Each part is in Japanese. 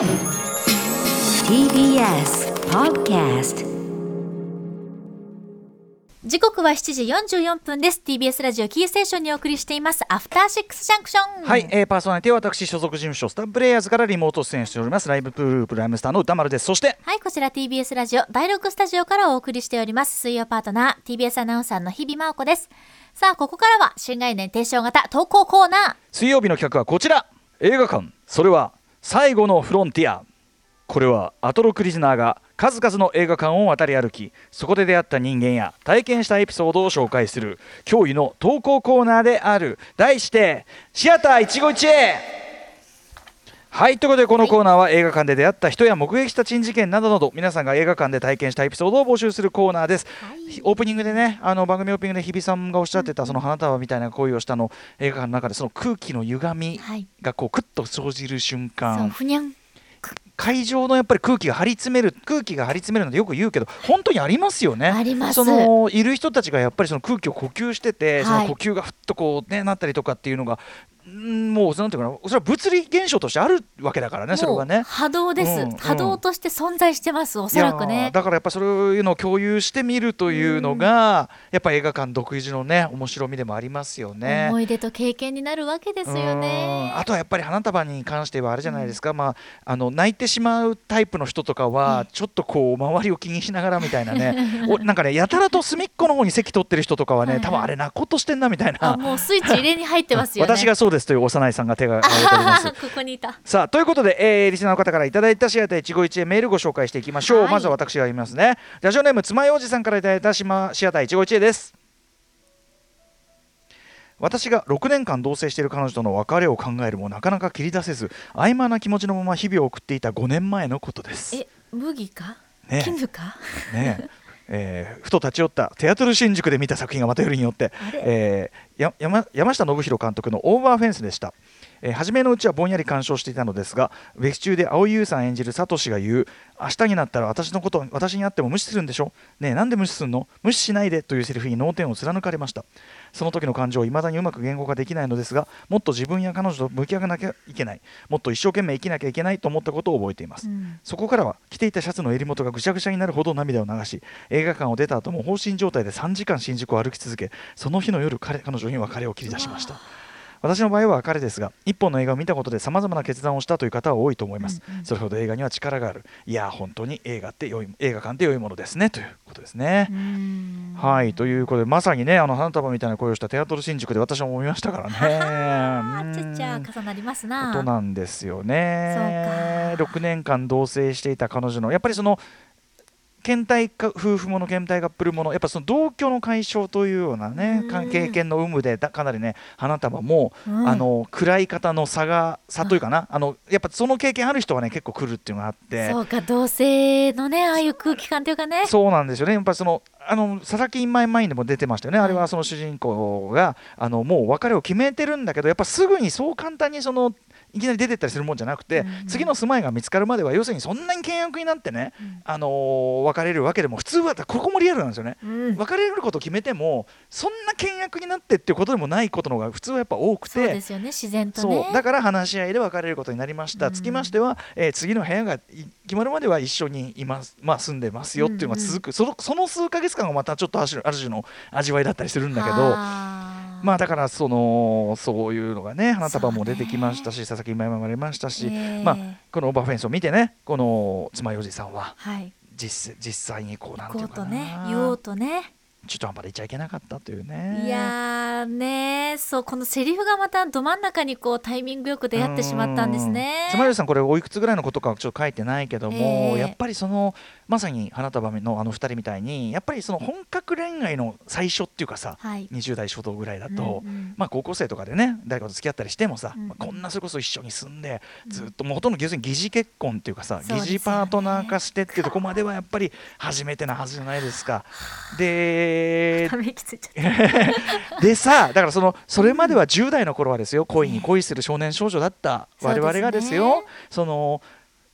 TBS Podcast 時刻は7時44分です。TBS ラジオキーステーションにお送りしています。アフターシックスジャンクションはい、えー、パーソナリティは私所属事務所スタープレイヤーズからリモート出演しております。ライブプループライムスターの歌丸です。そしてはいこちら TBS ラジオ第6スタジオからお送りしております。水曜パートナー TBS アナウンサーの日々真央子です。さあここからは新概念提唱型投稿コーナー。水曜日の企画はこちら。映画館。それは最後のフロンティア。これはアトロクリズナーが数々の映画館を渡り歩きそこで出会った人間や体験したエピソードを紹介する驚異の投稿コーナーである。題してシアター一期一会。はいということでこのコーナーは映画館で出会った人や目撃した珍事件などなど皆さんが映画館で体験したエピソードを募集するコーナーです、オープニングでねあの番組オープニングで日比さんがおっしゃってたその花束みたいな行為をしたの映画館の中でその空気の歪みはい。がこうクッと生じる瞬間。会場のやっぱり空気が張り詰める空気が張り詰めるのでよく言うけど本当にありますよね。あります。そのいる人たちがやっぱりその空気を呼吸してて、はい。その呼吸がふっとこうねなったりとかっていうのがんもうなんていうかなそれは物理現象としてあるわけだからねそれはね。波動です、うんうん。波動として存在してますおそらくね。ーだからやっぱそういうのを共有してみるというのが、やっぱ映画館独自のね面白みでもありますよね。思い出と経験になるわけですよね。うん。あとはやっぱり花束に関してはあれじゃないですか、まあ、あの泣いてしまうタイプの人とかはちょっとこう周りを気にしながらみたいなね。おなんかねやたらと隅っこの方に席取ってる人とかはねはいはい。多分あれ泣こうとしてんなみたいな。あもうスイッチ入れに入ってますよね。私がそうですという幼いさんが手が挙げております。あ。ここにいた。さあということで、えーリスナーの方からいただいたシアター一期一会メールご紹介していきましょう、はい。まずは私が読みますね。ラジオネームつまようじさんからいただいたシアター一期一会です。私が6年間同棲している彼女との別れを考えるもなかなか切り出せず曖昧な気持ちのまま日々を送っていた5年前のことです。え麦か、ね絹か？ねええーふと立ち寄ったテアトル新宿で見た作品がまたよりによってえーや山山下信弘監督の「オーバーフェンス」でした、えー初めのうちはぼんやり鑑賞していたのですが劇中で蒼井優さん演じるサトシが言う「明日になったら私のこと私に会っても無視するんでしょ？ねえなんで無視すんの？無視しないで」というセリフに脳天を貫かれました。その時の感情を未だにうまく言語化できないのですがもっと自分や彼女と向き合わなきゃいけない。もっと一生懸命生きなきゃいけないと思ったことを覚えています、うん。そこからは着ていたシャツの襟元がぐしゃぐしゃになるほど涙を流し映画館を出た後も放心状態で3時間新宿を歩き続けその日の夜彼彼女に別れを切り出しました私の場合は別れですが一本の映画を見たことでさまざまな決断をしたという方は多いと思います、うんうん。それほど映画には力がある。いや本当に映画って良い映画館って良いものですね。ということですね、はいということでまさにねあの花束みたいな声をしたテアトル新宿で私も思いましたからね。ちっちゃうん重なりますな。ことなんですよね。そうか。6年間同棲していた彼女のやっぱりその倦怠か夫婦もの倦怠カップルものやっぱその同居の解消というようなねうん。か経験の有無でだかなりね花束も、うん。あの暗い方の差が差というかなあのやっぱその経験ある人はね結構来るっていうのがあって。そうか同性のねああいう空気感というかね。そうなんですよね、やっぱりそのあの佐々木インマイマインでも出てましたよね、はい。あれはその主人公があのもう別れを決めてるんだけど、やっぱすぐにそう簡単にそのいきなり出てったりするもんじゃなくて、うんうん。次の住まいが見つかるまでは、要するにそんなに険悪になってね、うん。あのー別れるわけでも、普通はここもリアルなんですよね。うん。別れることを決めてもそんな険悪になってっていうことでもないことの方が普通はやっぱ多くてそうですよね自然とね。そう。だから話し合いで別れることになりました、うん。つきましては、えー次の部屋がい決まるまでは一緒にいます、まあ、住んでますよっていうのが続く、そのその数ヶ月間がまたちょっとある種ある種の味わいだったりするんだけど。まあだからそのそういうのがね花束も出てきましたし、佐々木今もありましたし、えーまあこのオーバーフェンスを見てねこの妻よじさんははい。実実際にこうなんていうかな。ね言おうとね中途半端でいっちゃいけなかったというね。いやーねそうこのセリフがまたど真ん中にこうタイミングよく出会ってしまったんですね。つまりさんこれおいくつぐらいのことかはちょっと書いてないけども、ええ。やっぱりそのまさに花束のあの二人みたいにやっぱりその本格恋愛の最初っていうかさ、はい。20代初頭ぐらいだと、うんうん。まあ高校生とかでね誰かと付き合ったりしてもさ、うん。うんまあこんなそれこそ一緒に住んでずっともうほとんど要するに疑似結婚っていうかさ、疑似パートナー化してっていうとこまではやっぱり初めてなはずじゃないですか。でため息ついちゃった。でさだからそのそれまでは10代の頃はですよ恋に恋する少年少女だった我々がですよその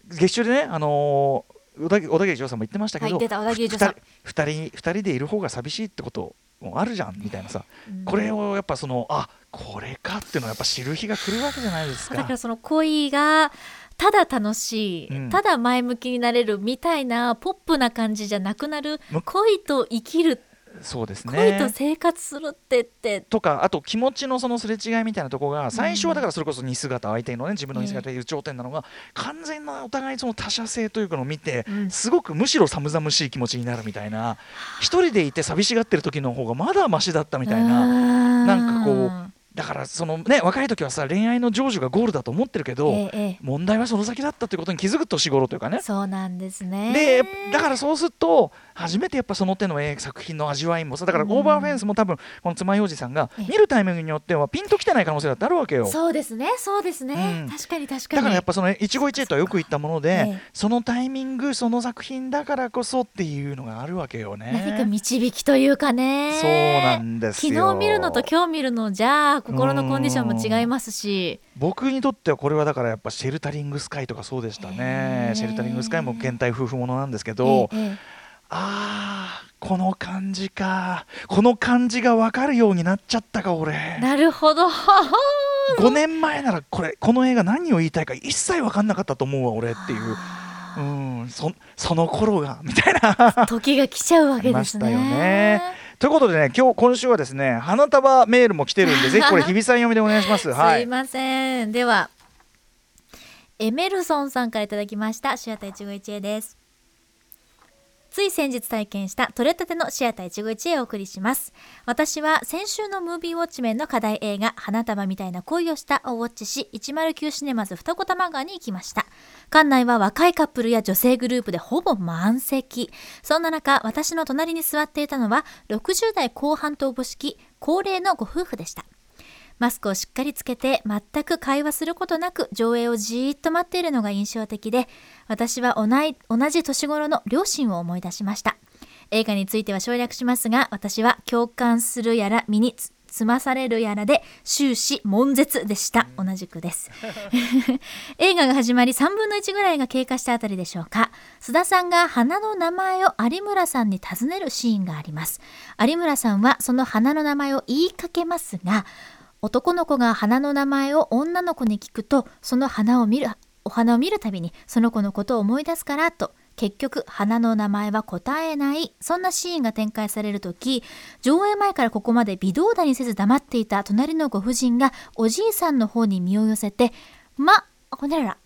月中でねあの小田小田切丈さんも言ってましたけど、はい出た小田切丈さん。二人二人二人でいる方が寂しいってこともあるじゃんみたいなさ、うん。これをやっぱそのあこれかっていうのをやっぱ知る日が来るわけじゃないですか。だから。その恋がただ楽しい、うん。ただ前向きになれるみたいなポップな感じじゃなくなるむ恋と生きるそうです恋とね生活するってって。とかあと気持ちのそのすれ違いみたいなところが最初はだからそれこそ似姿相手のね自分の似姿でいう頂点なのが完全なお互いその他者性というかのを見てうん。すごくむしろ寒々しい気持ちになるみたいな。一人でいて寂しがってる時の方がまだマシだったみたいなななんかこうだからそのね若い時はさ恋愛の成就がゴールだと思ってるけど、ええええ。問題はその先だったということに気づく年頃というかね。そうなんですね。でだからそうすると初めてやっぱその手の絵作品の味わいもさだからうんオーバーフェンスも多分この爪楊枝さんがええ。見るタイミングによってはピンときてない可能性だってあるわけよ。そうですねそうですね、うん。確かに確かに。だからやっぱその一期一会とはよく言ったもので、ええそのタイミングその作品だからこそっていうのがあるわけよね。何か導きというかね。そうなんですよ。昨日見るのと今日見るのじゃあ心のコンディションも違いますし。僕にとってはこれはだからやっぱシェルタリングスカイとかそうでしたね。シェルタリングスカイも現代夫婦ものなんですけど、あーこの感じか。この感じが分かるようになっちゃったか俺。えなるほど。5年前ならこれこの映画何を言いたいか一切分かんなかったと思うわ俺っていう。あうんそその頃がみたいな。時が来ちゃうわけですね。ましたよねということでね今日今週はですね花束メールも来てるんで ぜひこれ日比さん読みでお願いします はいいすません。では、エメルソンさんからいただきました。シアター一期一会です。つい先日体験した取れたてのシアター一期一会をお送りします。私は先週のムービーウォッチメンの課題映画花束みたいな恋をしたをウォッチし109シネマズ二子玉川に行きました。館内は若いカップルや女性グループでほぼ満席。そんな中、私の隣に座っていたのは60代後半とおぼしき高齢のご夫婦でした。マスクをしっかりつけて全く会話することなく上映をじーっと待っているのが印象的で私は同い同じ年頃の両親を思い出しました。映画については省略しますが私は共感するやら身につつまされるやらで終始悶絶でした。同じくです。映画が始まり3分の1ぐらいが経過したあたりでしょうか。須田さんが花の名前を有村さんに尋ねるシーンがあります。有村さんはその花の名前を言いかけますが男の子が花の名前を女の子に聞くとその花を見るお花を見るたびにその子のことを思い出すからと結局花の名前は答えないそんなシーンが展開される時上映前からここまで微動だにせず黙っていた隣のご婦人がおじいさんの方に身を寄せて「まほにゃらら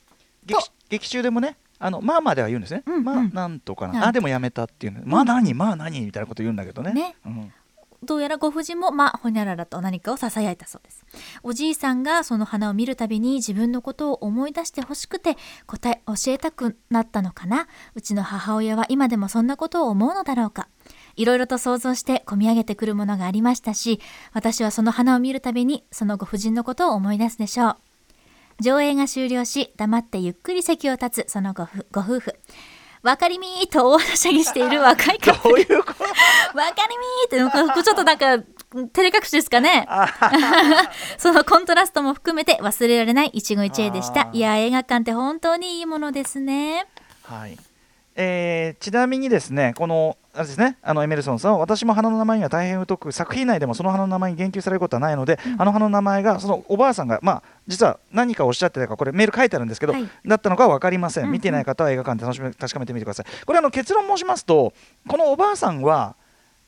劇劇中でもねあのまあまあでは言うんですね、うんうん。まあなんとかな。あでもやめたっていうの。まあ何まあ何みたいなこと言うんだけどね。ね。うんどうやらご婦人もまあほにゃららと何かをささやいたそうです。おじいさんがその花を見るたびに自分のことを思い出してほしくて答え教えたくなったのかな？うちの母親は今でもそんなことを思うのだろうか？いろいろと想像して込み上げてくるものがありましたし私はその花を見るたびにそのご婦人のことを思い出すでしょう。上映が終了し黙ってゆっくり席を立つそのご夫婦。わかりみーと大はしゃぎしている若いカップル。どういうこと？りみーってちょっとなんか照れ隠しですかね。そのコントラストも含めて忘れられない一期一会でした。いや映画館って本当にいいものですね。はい。えーちなみにですねこのあれですねあのエメルソンさんは私も花の名前には大変疎く作品内でもその花の名前に言及されることはないので、あの花の名前がそのおばあさんがまあ実は何かおっしゃってたかこれメール書いてあるんですけど、はい。だったのかは分かりません、うんうん。見てない方は映画館で楽しめ確かめてみてください。これあの結論申しますとこのおばあさんは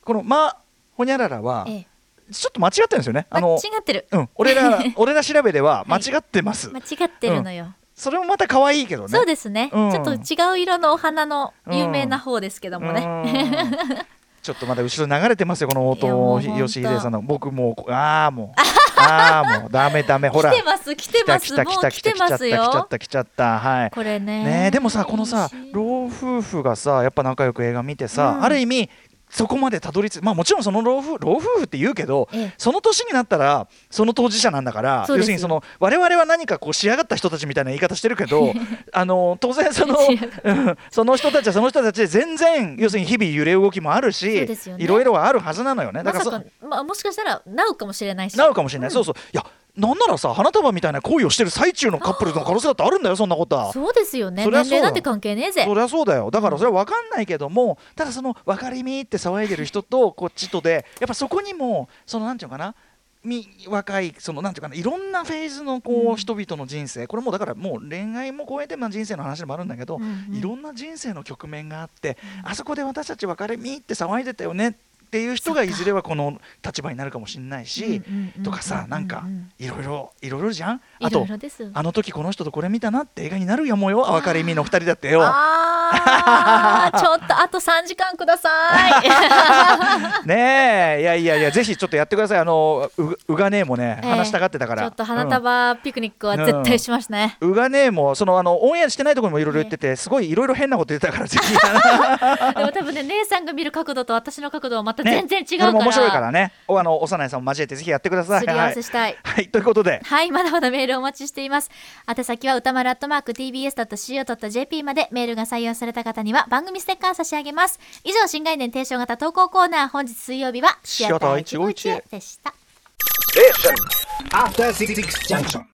この「まほにゃらら」はええ。ちょっと間違ってるんですよね。あ間の違ってる。うん、俺ら 俺ら調べでは間違ってます、間違ってるのよ、それもまた可愛いけどね。そうですね、うん。ちょっと違う色のお花の有名な方ですけどもね、うん。ちょっとまだ後ろ流れてますよこの音ほんと吉秀さんの。僕もうああもう。ああもう。ダメダメ。ほら。来てます来てます。来た来た来た来た。来ちゃますった来ちゃっよた来ちゃった。はい。これねねえでもさこのさ老夫婦がさやっぱ仲良く映画見てさ、うん。ある意味そこまでたどり着いまあもちろんその老夫老夫婦って言うけど、ええ。その年になったらその当事者なんだから要するにその我々は何かこう仕上がった人たちみたいな言い方してるけど あの当然その その人たちはその人たちで全然要するに日々揺れ動きもあるし、いろいろはあるはずなのよね。だまからそさか、まあ、もしかしたらなうかもしれないし。なるかもしれない、そうそう。いやなんならさ花束みたいな行為をしてる最中のカップルの可能性だってあるんだよそんなことは。そうですよね。そりゃそうだ年齢なんて関係ねえぜ。そりゃそうだよ。だからそれは分かんないけどもただその分かりみって騒いでる人とこっちとでやっぱそこにもそのなんていうのかなみ若いそのなんていうかないろんなフェーズのこう、人々の人生。これもだからもう恋愛も超えてまあ人生の話でもあるんだけど、うんうん。いろんな人生の局面があって、あそこで私たち別れみって騒いでたよね。っていう人がいずれはこの立場になるかもしれないし、とかさなんかいろいろいろいろじゃん？あとあの時この人とこれ見たなって映画になるやもよ。別れみの二人だってよ。ちょっとあと3時間ください。ねえ。いやいやいやぜひちょっとやってください。あのううがねえもねええ。話したがってたから、ちょっと花束ピクニックは絶対しますね、うん。うがねえもそのあのオンエアしてないところにもいろいろ言っててすごいいろいろ変なこと言ってたからぜひ。でも多分ね姉さんが見る角度と私の角度はまたね。全然違うから、それも面白いからね。おあの幼いさんも交えてぜひやってください。すり合わせしたい。はい、はい、ということで。はい、まだまだメールお待ちしています。宛先は歌丸アットマーク tbs.co.jp まで。メールが採用された方には番組ステッカー差し上げます。以上、新概念提唱型投稿コーナー、本日水曜日はシアター151でした。After Six Junction.